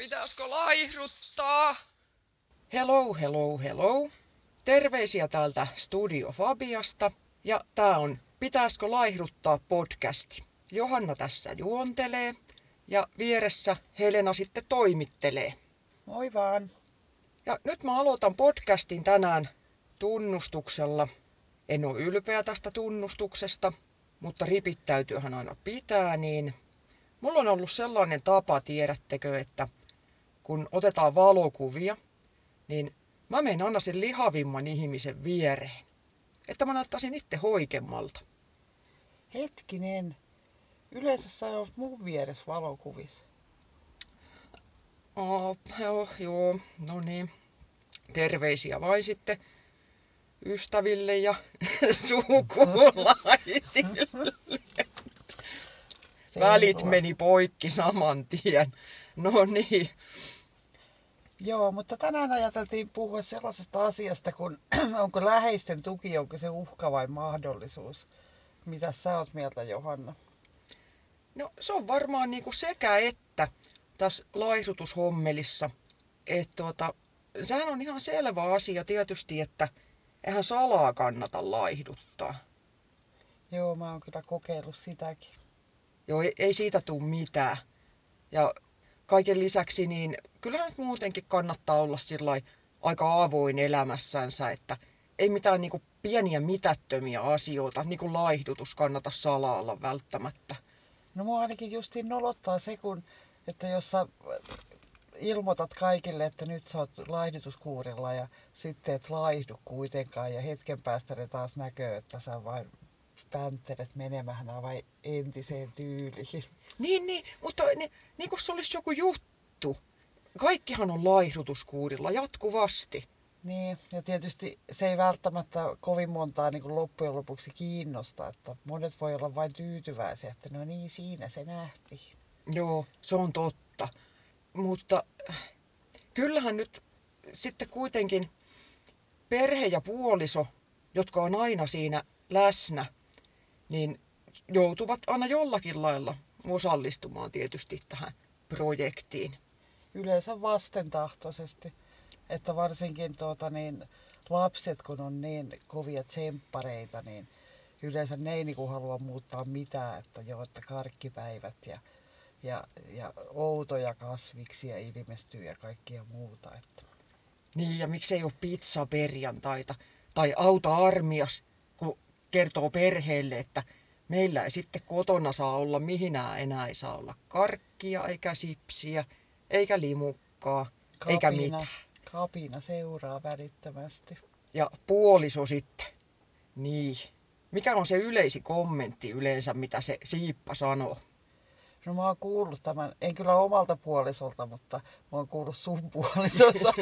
Pitäisikö laihruttaa? Hello, hello, hello. Terveisiä täältä Studio Fabiasta. Ja tää on Pitäisikö laihruttaa podcasti. Johanna tässä juontelee ja vieressä Helena sitten toimittelee. Moi vaan. Ja nyt mä aloitan podcastin tänään tunnustuksella. En ole ylpeä tästä tunnustuksesta, mutta ripittäytyyhän aina pitää, niin mulla on ollut sellainen tapa, tiedättekö, että kun otetaan valokuvia, niin mä menen aina sen lihavimman ihmisen viereen. Että mä näyttäisin itse hoikemmalta. Hetkinen. Yleensä sä oot mun vieressä valokuvissa. Oh, joo, joo, no niin. Terveisiä vain sitten ystäville ja sukulaisille. Välit meni poikki saman tien. No niin. Joo, mutta tänään ajateltiin puhua sellaisesta asiasta, kun onko läheisten tuki, onko se uhka vai mahdollisuus. Mitä sä oot mieltä, Johanna? No se on varmaan niinku sekä että tässä laihdutushommelissa. Että tuota, sehän on ihan selvä asia tietysti, että eihän salaa kannata laihduttaa. Joo, mä oon kyllä kokeillut sitäkin. Joo, ei, ei siitä tule mitään. Ja kaiken lisäksi, niin kyllähän nyt muutenkin kannattaa olla aika avoin elämässänsä, että ei mitään niinku pieniä mitättömiä asioita, niin kuin laihdutus, kannata salaalla välttämättä. No mua ainakin justiin nolottaa se, kun, että jos sä ilmoitat kaikille, että nyt sä oot laihdutuskuurilla ja sitten et laihdu kuitenkaan ja hetken päästä ne taas näkee, että sä vain pänttelet menemään vai entiseen tyyliin. Niin, niin, mutta niin, niin kuin se olisi joku juttu. Kaikkihan on laihdutuskuurilla jatkuvasti. Niin, ja tietysti se ei välttämättä kovin montaa niin kuin loppujen lopuksi kiinnosta, että monet voi olla vain tyytyväisiä, että no niin, siinä se nähtiin. Joo, se on totta. Mutta kyllähän nyt sitten kuitenkin perhe ja puoliso, jotka on aina siinä läsnä, niin joutuvat aina jollakin lailla osallistumaan tietysti tähän projektiin. Yleensä vastentahtoisesti, että varsinkin tuota niin, lapset, kun on niin kovia tsemppareita, niin yleensä ne ei niinku halua muuttaa mitään, että joo, että karkkipäivät ja, ja, ja outoja kasviksia ilmestyy ja kaikkia muuta. Että. Niin, ja miksei ole pizza perjantaita tai auta armias, kertoo perheelle, että meillä ei sitten kotona saa olla mihinä enää ei saa olla karkkia, eikä sipsiä, eikä limukkaa, kapina, eikä mitään. Kapina seuraa välittömästi. Ja puoliso sitten. Niin. Mikä on se yleisi kommentti yleensä, mitä se Siippa sanoo? No mä oon kuullut tämän, en kyllä omalta puolisolta, mutta mä oon kuullut sun puolisolta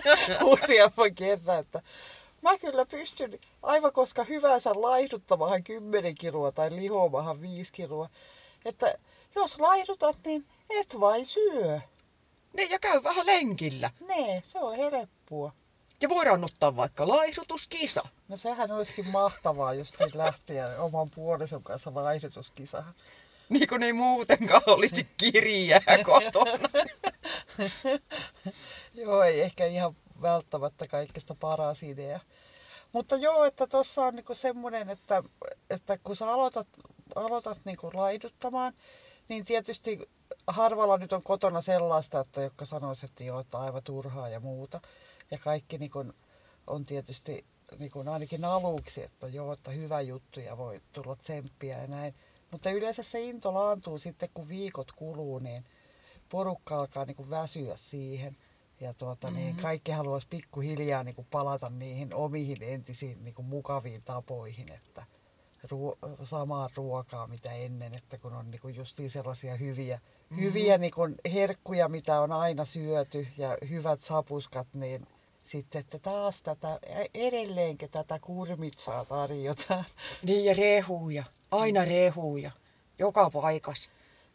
useamman kerran, että mä kyllä pystyn aivan koska hyvänsä laihduttamaan 10 kiloa tai lihomahan 5 kiloa. Että jos laihdutat, niin et vain syö. Niin, ja käy vähän lenkillä. Nee, se on helppoa. Ja voidaan ottaa vaikka laihdutuskisa. No sehän olisikin mahtavaa, jos niin lähteä oman puolison kanssa laihdutuskisahan. Niin kuin ei muutenkaan olisi kirjää kotona. joo, ei ehkä ihan välttämättä kaikista paras idea. Mutta joo, että tuossa on niinku semmoinen, että, että kun sä aloitat, aloitat niinku laiduttamaan, niin tietysti harvalla nyt on kotona sellaista, että jotka sanoisi, että joo, että aivan turhaa ja muuta. Ja kaikki niinku on tietysti niinku ainakin aluksi, että joo, että hyvä juttu ja voi tulla tsemppiä ja näin. Mutta yleensä se into laantuu sitten, kun viikot kuluu, niin porukka alkaa niinku väsyä siihen. Ja tuota, niin mm-hmm. kaikki haluaisi pikkuhiljaa niin kuin palata niihin omiin entisiin niin kuin mukaviin tapoihin, että ruo- samaa ruokaa mitä ennen, että kun on niin kuin justiin sellaisia hyviä, mm-hmm. hyviä niin kuin herkkuja, mitä on aina syöty ja hyvät sapuskat, niin sitten, että taas tätä, edelleenkö tätä kurmitsaa tarjotaan. Niin ja rehuja, aina rehuja, joka paikassa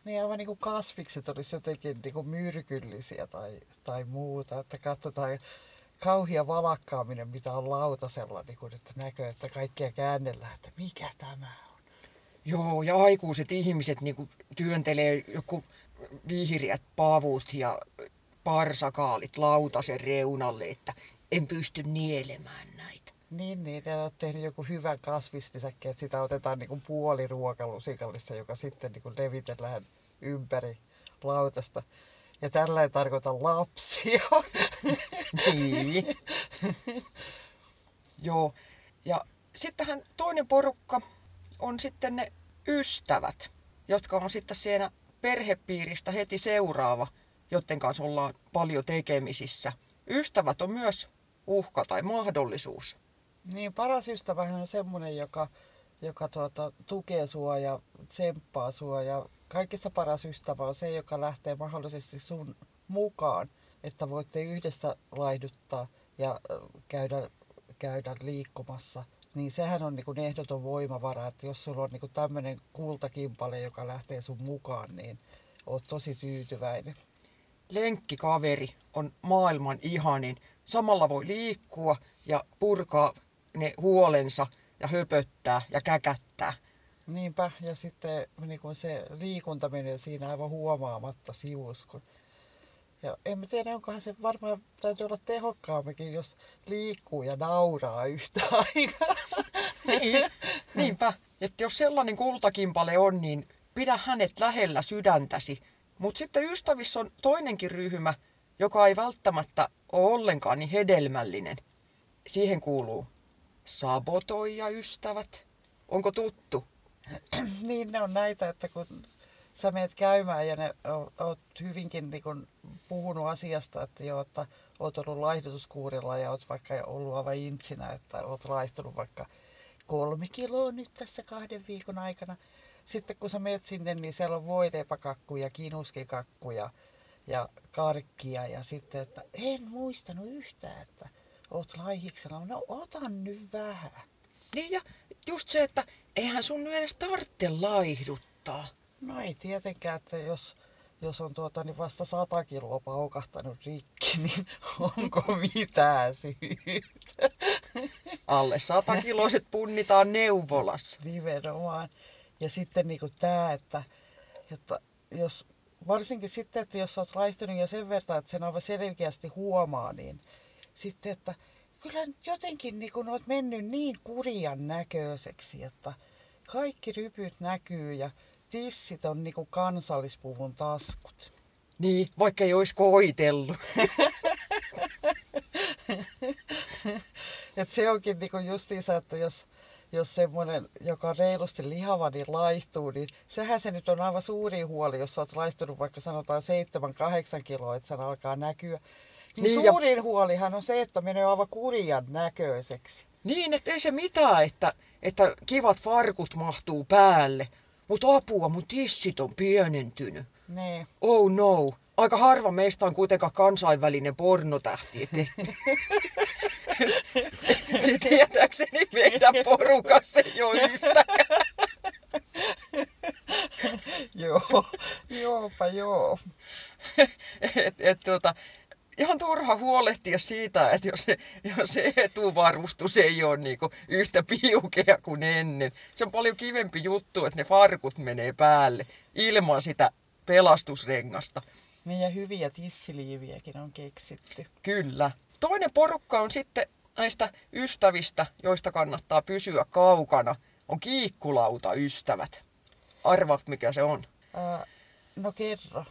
niin aivan niin kuin kasvikset olisi jotenkin niin kuin myrkyllisiä tai, tai muuta. Että katsotaan kauhia valakkaaminen, mitä on lautasella, niin kuin, että näkee, että kaikkia käännellään, että mikä tämä on. Joo, ja aikuiset ihmiset niin kuin työntelee joku vihreät pavut ja parsakaalit lautasen reunalle, että en pysty nielemään näitä. Niin, niin. Ja olet tehnyt joku hyvän kasvislisäkki, että sitä otetaan niin kuin puoli ruokalusikallista, joka sitten niin kuin levitellään ympäri lautasta. Ja tällä ei tarkoita lapsia. Niin. Joo. Ja sittenhän toinen porukka on sitten ne ystävät, jotka on sitten siinä perhepiiristä heti seuraava, joiden kanssa ollaan paljon tekemisissä. Ystävät on myös uhka tai mahdollisuus. Niin, paras ystävähän on semmoinen, joka, joka tuota, tukee sua ja tsemppaa sua. Ja kaikista paras ystävä on se, joka lähtee mahdollisesti sun mukaan, että voitte yhdessä laihduttaa ja käydä, käydä liikkumassa. Niin sehän on niin kuin ehdoton voimavara, että jos sulla on niin kuin tämmöinen kultakimpale, joka lähtee sun mukaan, niin oot tosi tyytyväinen. Lenkkikaveri on maailman ihanin. Samalla voi liikkua ja purkaa ne huolensa ja höpöttää ja käkättää. Niinpä, ja sitten niin kuin se liikunta menee siinä aivan huomaamatta sivus. Kun... Ja en mä tiedä, onkohan se varmaan täytyy olla tehokkaammekin, jos liikkuu ja nauraa yhtä aikaa. Niin, niinpä. Että jos sellainen kultakimpale on, niin pidä hänet lähellä sydäntäsi. Mutta sitten ystävissä on toinenkin ryhmä, joka ei välttämättä ole ollenkaan niin hedelmällinen. Siihen kuuluu sabotoija ystävät. Onko tuttu? niin ne on näitä, että kun sä meet käymään ja ne oot hyvinkin niin kun puhunut asiasta, että joo, että oot ollut laihdutuskuurilla ja oot vaikka ollut aivan intsinä, että oot laihtunut vaikka kolme kiloa nyt tässä kahden viikon aikana. Sitten kun sä menet sinne, niin siellä on voileipäkakkuja, kinuskikakkuja ja karkkia ja sitten, että en muistanut yhtään, että oot laihiksella. No otan nyt vähän. Niin ja just se, että eihän sun nyt edes tarvitse laihduttaa. No ei tietenkään, että jos, jos on tuota, niin vasta sata kiloa paukahtanut rikki, niin onko mitään syytä? Alle sata kiloiset punnitaan neuvolassa. Nimenomaan. Ja sitten niin tämä, että, että jos, varsinkin sitten, että jos olet laihtunut ja sen verran, että sen aivan selkeästi huomaa, niin sitten, että kyllä jotenkin niin kun olet mennyt niin kurjan näköiseksi, että kaikki rypyt näkyy ja tissit on niin kuin kansallispuvun taskut. Niin, vaikka ei olisi koitellut. Et se onkin niinku justiinsa, että jos, jos semmoinen, joka on reilusti lihava, niin laihtuu, niin sehän se nyt on aivan suuri huoli, jos olet laihtunut vaikka sanotaan 7-8 kiloa, että sen alkaa näkyä. Niin, niin suurin ja... huolihan on se, että menee aivan kurjan näköiseksi. Niin, että ei se mitään, että, että kivat farkut mahtuu päälle. Mutta apua, mun tissit on pienentynyt. Nee. Oh no. Aika harva meistä on kuitenkaan kansainvälinen pornotähti. Tietääkseni meidän porukassa ei ole yhtäkään. joo, joopa joo. et, et, tuota, ihan turha huolehtia siitä, että jos se, jos se etuvarustus ei ole niin yhtä piukea kuin ennen. Se on paljon kivempi juttu, että ne farkut menee päälle ilman sitä pelastusrengasta. Niin ja hyviä tissiliiviäkin on keksitty. Kyllä. Toinen porukka on sitten näistä ystävistä, joista kannattaa pysyä kaukana, on kiikkulauta ystävät. Arvaat mikä se on? Ää, no kerro.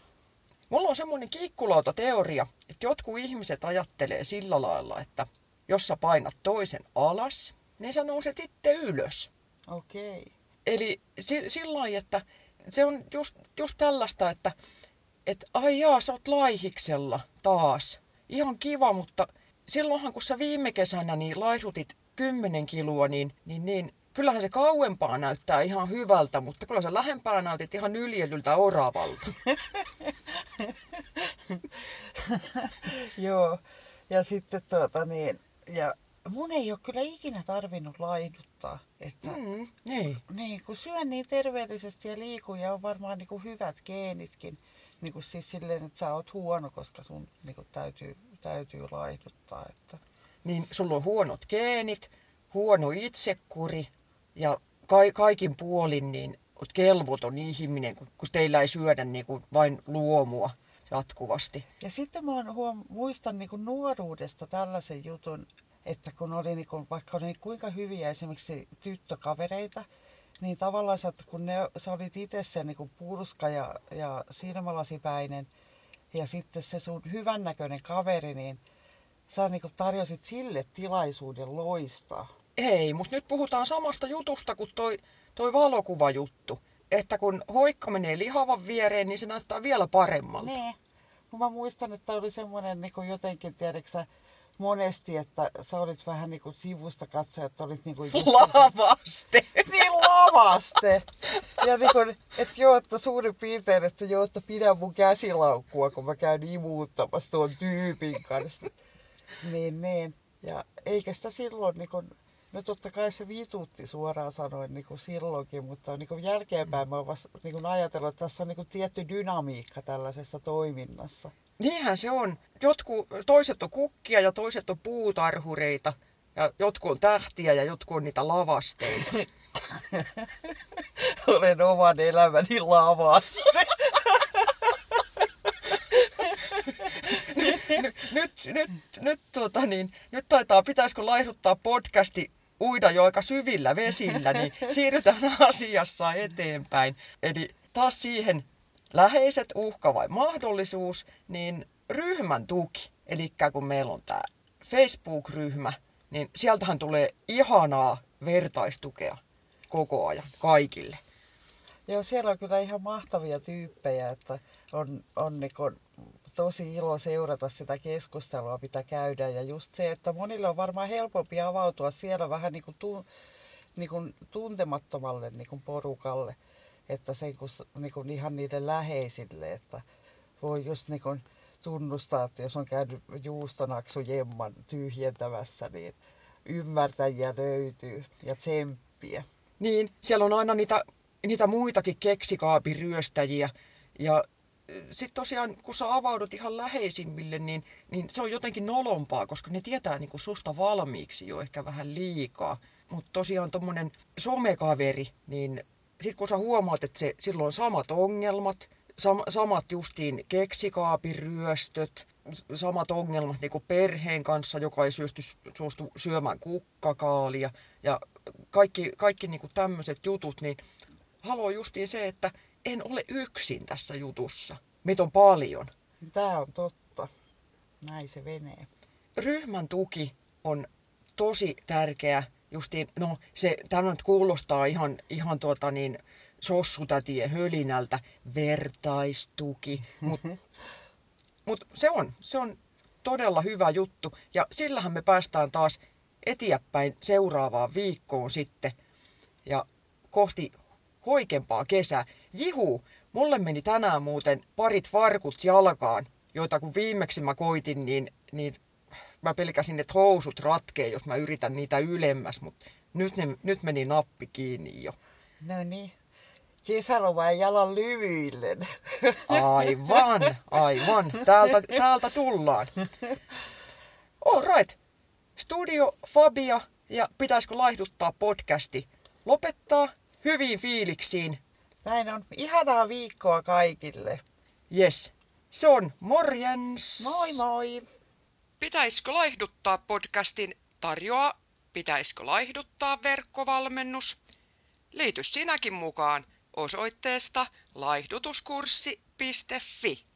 Mulla on semmoinen kiikkulauta-teoria, että jotkut ihmiset ajattelee sillä lailla, että jos sä painat toisen alas, niin sä nouset itse ylös. Okei. Okay. Eli si- sillä lailla, että se on just, just tällaista, että et, ai jaa, sä oot laihiksella taas. Ihan kiva, mutta silloinhan kun sä viime kesänä niin laisutit 10 kiloa, niin, niin, niin kyllähän se kauempaa näyttää ihan hyvältä, mutta kyllä sä lähempää näytit ihan nyljelyltä oravalta. Joo, ja sitten tuota niin, ja mun ei ole kyllä ikinä tarvinnut laiduttaa. Että, mm, niin. niin, kun syön niin terveellisesti ja liikun ja on varmaan niin kuin hyvät geenitkin. Niin kuin siis silleen, että sä oot huono, koska sun niin kuin täytyy, täytyy laiduttaa. Että. Niin sulla on huonot geenit, huono itsekuri ja ka- kaikin puolin niin oot kelvoton ihminen, kun, kun teillä ei syödä niin kuin vain luomua jatkuvasti. Ja sitten mä huom- muistan niin kuin nuoruudesta tällaisen jutun, että kun oli niin kuin, vaikka oli kuinka hyviä esimerkiksi tyttökavereita, niin tavallaan että kun ne, sä olit itse se niin kuin purska ja, ja silmälasipäinen ja sitten se sun hyvännäköinen kaveri, niin sä niin kuin tarjosit sille tilaisuuden loistaa. Ei, mutta nyt puhutaan samasta jutusta kuin toi, toi valokuvajuttu. Että kun hoikka menee lihavan viereen, niin se näyttää vielä paremmalta. Nee. Kun mä muistan, että oli semmoinen niin kuin jotenkin, tiedätkö monesti, että sä olit vähän niin kuin sivusta katsoja, että olit niin kuin just... Lavaste! niin lavaste! Ja niin kuin, että joo, että suurin piirtein, että joo, että pidä mun käsilaukkua, kun mä käyn imuuttamassa tuon tyypin kanssa. Niin, niin. Ja eikä sitä silloin niin kuin, No totta kai se vitutti suoraan sanoen niin kuin silloinkin, mutta niin kuin jälkeenpäin mä oon vasta, niin kuin ajatellut, että tässä on niin kuin tietty dynamiikka tällaisessa toiminnassa. Niinhän se on. Jotkut, toiset on kukkia ja toiset on puutarhureita. Ja jotkut on tähtiä ja jotkut on niitä lavasteita. Olen oman elämäni lavaste. nyt, nyt, nyt, nyt, tuota niin, nyt taitaa, pitäisikö laihuttaa podcasti uida jo aika syvillä vesillä, niin siirrytään asiassa eteenpäin. Eli taas siihen läheiset uhka vai mahdollisuus, niin ryhmän tuki. Eli kun meillä on tämä Facebook-ryhmä, niin sieltähän tulee ihanaa vertaistukea koko ajan kaikille. Joo, siellä on kyllä ihan mahtavia tyyppejä, että on, on niin tosi ilo seurata sitä keskustelua, mitä käydään. Ja just se, että monille on varmaan helpompi avautua siellä vähän niin kuin, tu, niin kuin tuntemattomalle niin kuin porukalle, että sen kun, niin kuin ihan niiden läheisille, että voi just niin kuin tunnustaa, että jos on käynyt juustonaksujemman tyhjentämässä, niin ymmärtäjiä löytyy ja tsemppiä. Niin, siellä on aina niitä, niitä muitakin keksikaapiryöstäjiä ja sitten tosiaan, kun sä avaudut ihan läheisimmille, niin, niin se on jotenkin nolompaa, koska ne tietää niin kuin susta valmiiksi jo ehkä vähän liikaa. Mutta tosiaan tuommoinen somekaveri, niin sitten kun sä huomaat, että se, silloin on samat ongelmat, sam, samat justiin keksikaapiryöstöt, samat ongelmat niin kuin perheen kanssa, joka ei suostu, suostu syömään kukkakaalia ja kaikki, kaikki niin kuin tämmöiset jutut, niin haluaa justiin se, että en ole yksin tässä jutussa. Meitä on paljon. Tämä on totta. Näin se venee. Ryhmän tuki on tosi tärkeä. Justiin, no se, tämä nyt kuulostaa ihan, ihan tuota niin, sossutätien hölinältä, vertaistuki, mutta mut se on, se on todella hyvä juttu. Ja sillähän me päästään taas eteenpäin seuraavaan viikkoon sitten ja kohti hoikempaa kesää. Jihu, mulle meni tänään muuten parit varkut jalkaan, joita kun viimeksi mä koitin, niin, niin mä pelkäsin, että housut ratkee, jos mä yritän niitä ylemmäs, mutta nyt, ne, nyt meni nappi kiinni jo. No niin, kesäloma jalan lyvyille. Aivan, aivan. Täältä, täältä tullaan. All right. Studio Fabia ja pitäisikö laihduttaa podcasti lopettaa hyviin fiiliksiin. Näin on. Ihanaa viikkoa kaikille. Yes. Se on morjens. Moi moi. Pitäisikö laihduttaa podcastin tarjoaa Pitäisikö laihduttaa verkkovalmennus? Liity sinäkin mukaan osoitteesta laihdutuskurssi.fi.